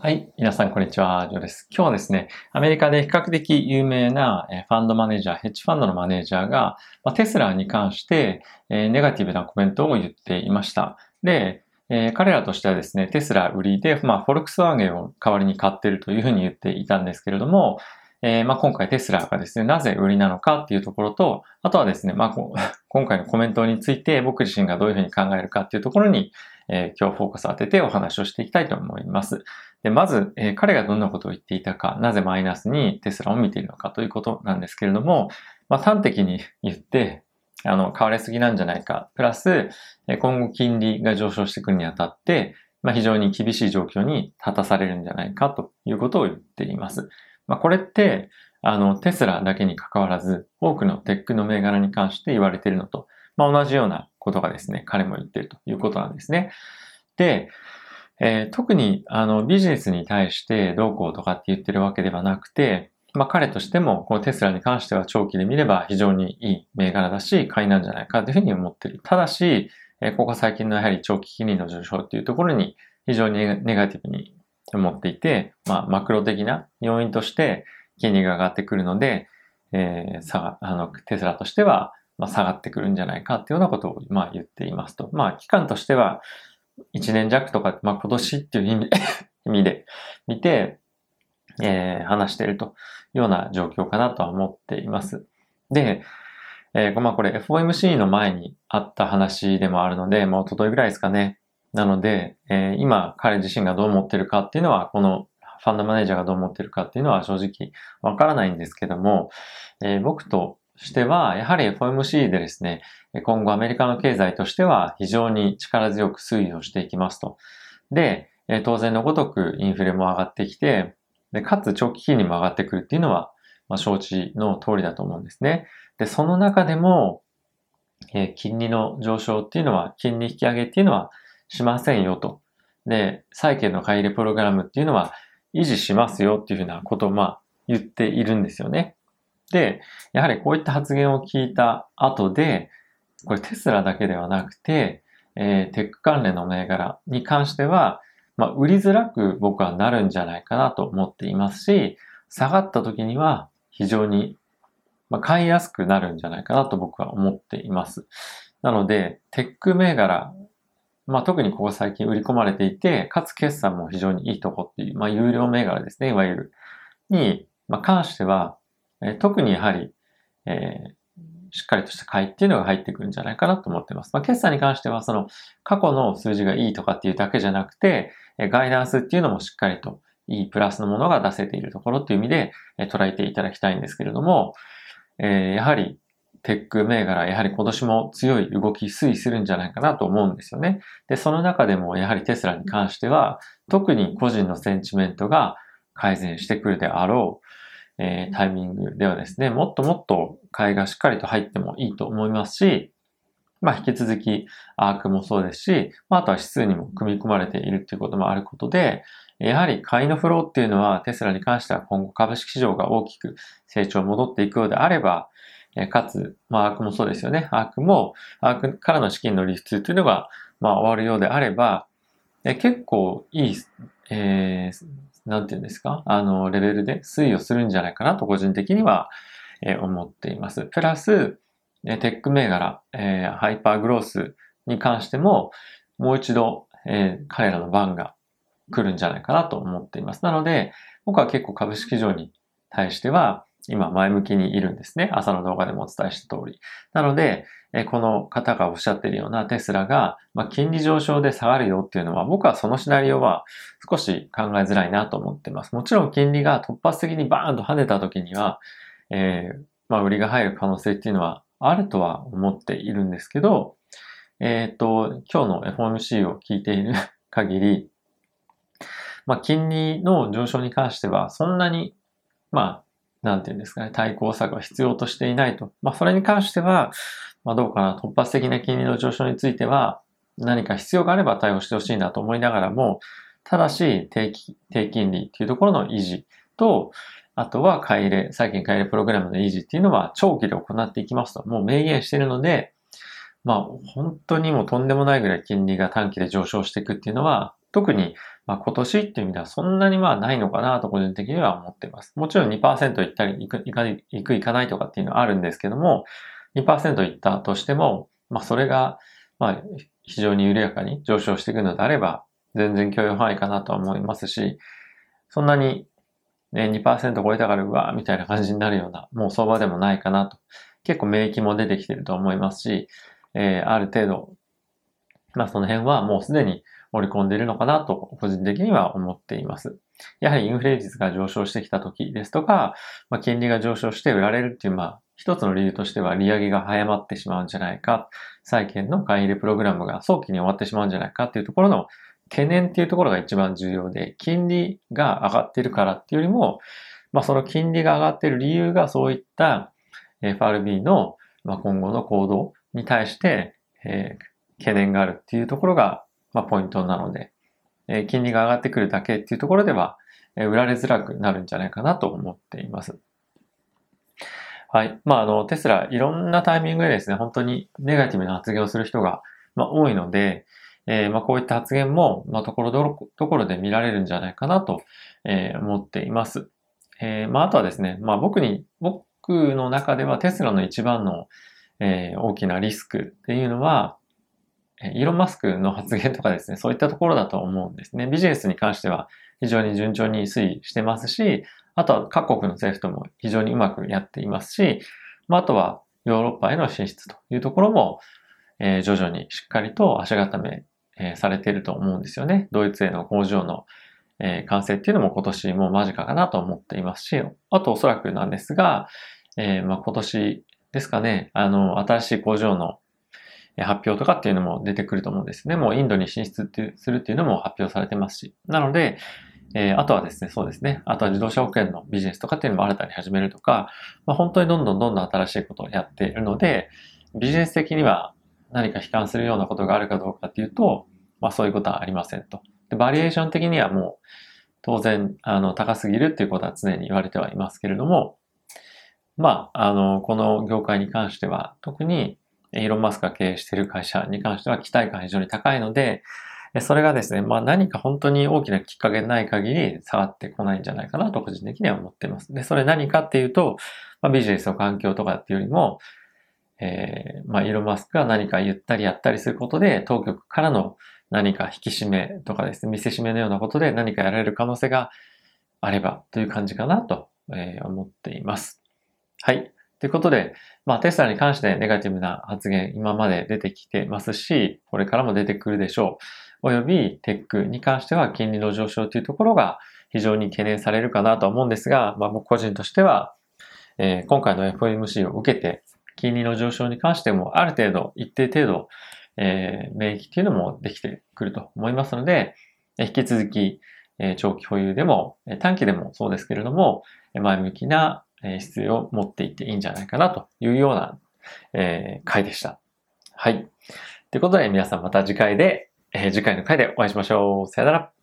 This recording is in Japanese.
はい。皆さん、こんにちは。ジョーです。今日はですね、アメリカで比較的有名なファンドマネージャー、ヘッジファンドのマネージャーが、テスラに関してネガティブなコメントを言っていました。で、彼らとしてはですね、テスラ売りで、まあ、フォルクスワーゲンを代わりに買ってるというふうに言っていたんですけれども、えー、まあ、今回テスラがですね、なぜ売りなのかっていうところと、あとはですね、まあ、今回のコメントについて僕自身がどういうふうに考えるかっていうところに、え、今日フォーカスを当ててお話をしていきたいと思います。でまず、え、彼がどんなことを言っていたか、なぜマイナスにテスラを見ているのかということなんですけれども、まあ、端的に言って、あの、買われすぎなんじゃないか。プラス、今後金利が上昇してくるにあたって、まあ、非常に厳しい状況に立たされるんじゃないかということを言っています。まあ、これって、あの、テスラだけに関わらず、多くのテックの銘柄に関して言われているのと、まあ、同じようなことがですね、彼も言っているということなんですね。で、えー、特にあのビジネスに対してどうこうとかって言ってるわけではなくて、まあ彼としてもこのテスラに関しては長期で見れば非常にいい銘柄だし、買いなんじゃないかというふうに思っている。ただし、えー、ここ最近のやはり長期金利の上昇っていうところに非常にネガティブに思っていて、まあマクロ的な要因として金利が上がってくるので、えー、下が、あの、テスラとしては、まあ、下がってくるんじゃないかっていうようなことを、まあ、言っていますと。まあ、期間としては、1年弱とか、まあ、今年っていう意味で 意味で見て、えー、話しているというような状況かなとは思っています。で、えー、まあこれ FOMC の前にあった話でもあるので、もう一昨日ぐらいですかね。なので、えー、今彼自身がどう思ってるかっていうのは、このファンドマネージャーがどう思ってるかっていうのは正直わからないんですけども、えー、僕としては、やはり FOMC でですね、今後アメリカの経済としては非常に力強く推移をしていきますと。で、当然のごとくインフレも上がってきて、でかつ長期金利も上がってくるっていうのは、まあ、承知の通りだと思うんですね。で、その中でも、えー、金利の上昇っていうのは、金利引き上げっていうのはしませんよと。で、債券の買い入れプログラムっていうのは維持しますよっていうふうなことをまあ言っているんですよね。で、やはりこういった発言を聞いた後で、これテスラだけではなくて、えー、テック関連の銘柄に関しては、まあ、売りづらく僕はなるんじゃないかなと思っていますし、下がった時には非常に、まあ、買いやすくなるんじゃないかなと僕は思っています。なので、テック銘柄、まあ、特にここ最近売り込まれていて、かつ決算も非常にいいとこっていう、まあ、有料銘柄ですね、いわゆる。に、まあ、関しては、えー、特にやはり、えー、しっかりとした買いっていうのが入ってくるんじゃないかなと思ってます。まあ、決算に関しては、その過去の数字がいいとかっていうだけじゃなくて、えガイダンスっていうのもしっかりといいプラスのものが出せているところっていう意味で、え捉えていただきたいんですけれども、え、やはりテック銘柄、やはり今年も強い動き推移するんじゃないかなと思うんですよね。で、その中でもやはりテスラに関しては、特に個人のセンチメントが改善してくるであろう、えー、タイミングではですね、もっともっと買いがしっかりと入ってもいいと思いますし、まあ、引き続きアークもそうですし、まあ、あとは指数にも組み込まれているということもあることで、やはり買いのフローっていうのはテスラに関しては今後株式市場が大きく成長戻っていくようであれば、かつ、まあ、アークもそうですよね。アークも、アークからの資金の流出というのが、まあ、終わるようであれば、結構いい、えー、なんていうんですか、あの、レベルで推移をするんじゃないかなと個人的には、えー、思っています。プラス、え、テック銘柄、えー、ハイパーグロースに関しても、もう一度、えー、彼らの番が来るんじゃないかなと思っています。なので、僕は結構株式上に対しては、今前向きにいるんですね。朝の動画でもお伝えした通り。なので、この方がおっしゃってるようなテスラが、まあ、金利上昇で下がるよっていうのは、僕はそのシナリオは少し考えづらいなと思ってます。もちろん金利が突発的にバーンと跳ねた時には、えー、まあ、売りが入る可能性っていうのはあるとは思っているんですけど、えっ、と、今日の FOMC を聞いている 限り、まあ、金利の上昇に関しては、そんなに、まあ、なんていうんですかね、対抗策は必要としていないと。まあ、それに関しては、まあ、どうかな、突発的な金利の上昇については、何か必要があれば対応してほしいなと思いながらも、ただし、低低金利っていうところの維持と、あとは買い入れ、債券買い入れプログラムの維持っていうのは長期で行っていきますと、もう明言しているので、まあ、本当にもうとんでもないぐらい金利が短期で上昇していくっていうのは、特に、まあ、今年っていう意味ではそんなにまあないのかなと個人的には思っています。もちろん2%いったり、いく、いかいく、いかないとかっていうのはあるんですけども、2%いったとしても、まあ、それが、まあ、非常に緩やかに上昇していくのであれば、全然許容範囲かなとは思いますし、そんなに、ね、2%超えたからうわーみたいな感じになるような、もう相場でもないかなと。結構免疫も出てきてると思いますし、えー、ある程度、まあその辺はもうすでに織り込んでいるのかなと個人的には思っています。やはりインフレ率が上昇してきた時ですとか、まあ、金利が上昇して売られるっていう、まあ一つの理由としては利上げが早まってしまうんじゃないか、債券の買い入れプログラムが早期に終わってしまうんじゃないかっていうところの懸念っていうところが一番重要で、金利が上がっているからっていうよりも、まあその金利が上がっている理由がそういった FRB の今後の行動に対して、え、懸念があるっていうところが、まあ、ポイントなので、えー、金利が上がってくるだけっていうところでは、えー、売られづらくなるんじゃないかなと思っています。はい。まあ、あの、テスラ、いろんなタイミングでですね、本当にネガティブな発言をする人が、まあ、多いので、えー、まあ、こういった発言も、まあ、ところどころところで見られるんじゃないかなと、えー、思っています。えー、まあ、あとはですね、まあ、僕に、僕の中ではテスラの一番の、えー、大きなリスクっていうのは、イーロン・マスクの発言とかですね、そういったところだと思うんですね。ビジネスに関しては非常に順調に推移してますし、あとは各国の政府とも非常にうまくやっていますし、まあ、あとはヨーロッパへの進出というところも、えー、徐々にしっかりと足固め、えー、されていると思うんですよね。ドイツへの工場の、えー、完成っていうのも今年も間近かなと思っていますし、あとおそらくなんですが、え、まあ、今年ですかね、あの、新しい工場の発表とかっていうのも出てくると思うんですね。もうインドに進出っていうするっていうのも発表されてますし。なので、えー、あとはですね、そうですね。あとは自動車保険のビジネスとかっていうのも新たに始めるとか、まあ、本当にどんどんどんどん新しいことをやっているので、ビジネス的には何か悲観するようなことがあるかどうかっていうと、まあそういうことはありませんと。で、バリエーション的にはもう当然、あの、高すぎるっていうことは常に言われてはいますけれども、まあ、あの、この業界に関しては、特にイーロン・マスクが経営している会社に関しては期待感が非常に高いので、それがですね、まあ何か本当に大きなきっかけない限り下がってこないんじゃないかなと個人的には思っています。で、それ何かっていうと、まあ、ビジネスの環境とかっていうよりも、えー、まあイーロン・マスクが何か言ったりやったりすることで、当局からの何か引き締めとかですね、見せしめのようなことで何かやられる可能性があればという感じかなと、思っています。はい。ということで、まあテスラに関してネガティブな発言今まで出てきてますし、これからも出てくるでしょう。およびテックに関しては金利の上昇というところが非常に懸念されるかなと思うんですが、まあ僕個人としては、えー、今回の FOMC を受けて、金利の上昇に関してもある程度、一定程度、えー、免疫っていうのもできてくると思いますので、引き続き、え、長期保有でも、短期でもそうですけれども、前向きな必要を持っていっていいんじゃないかなというような、えー、回でした。はい。ということで皆さんまた次回でえー、次回の回でお会いしましょう。さよなら。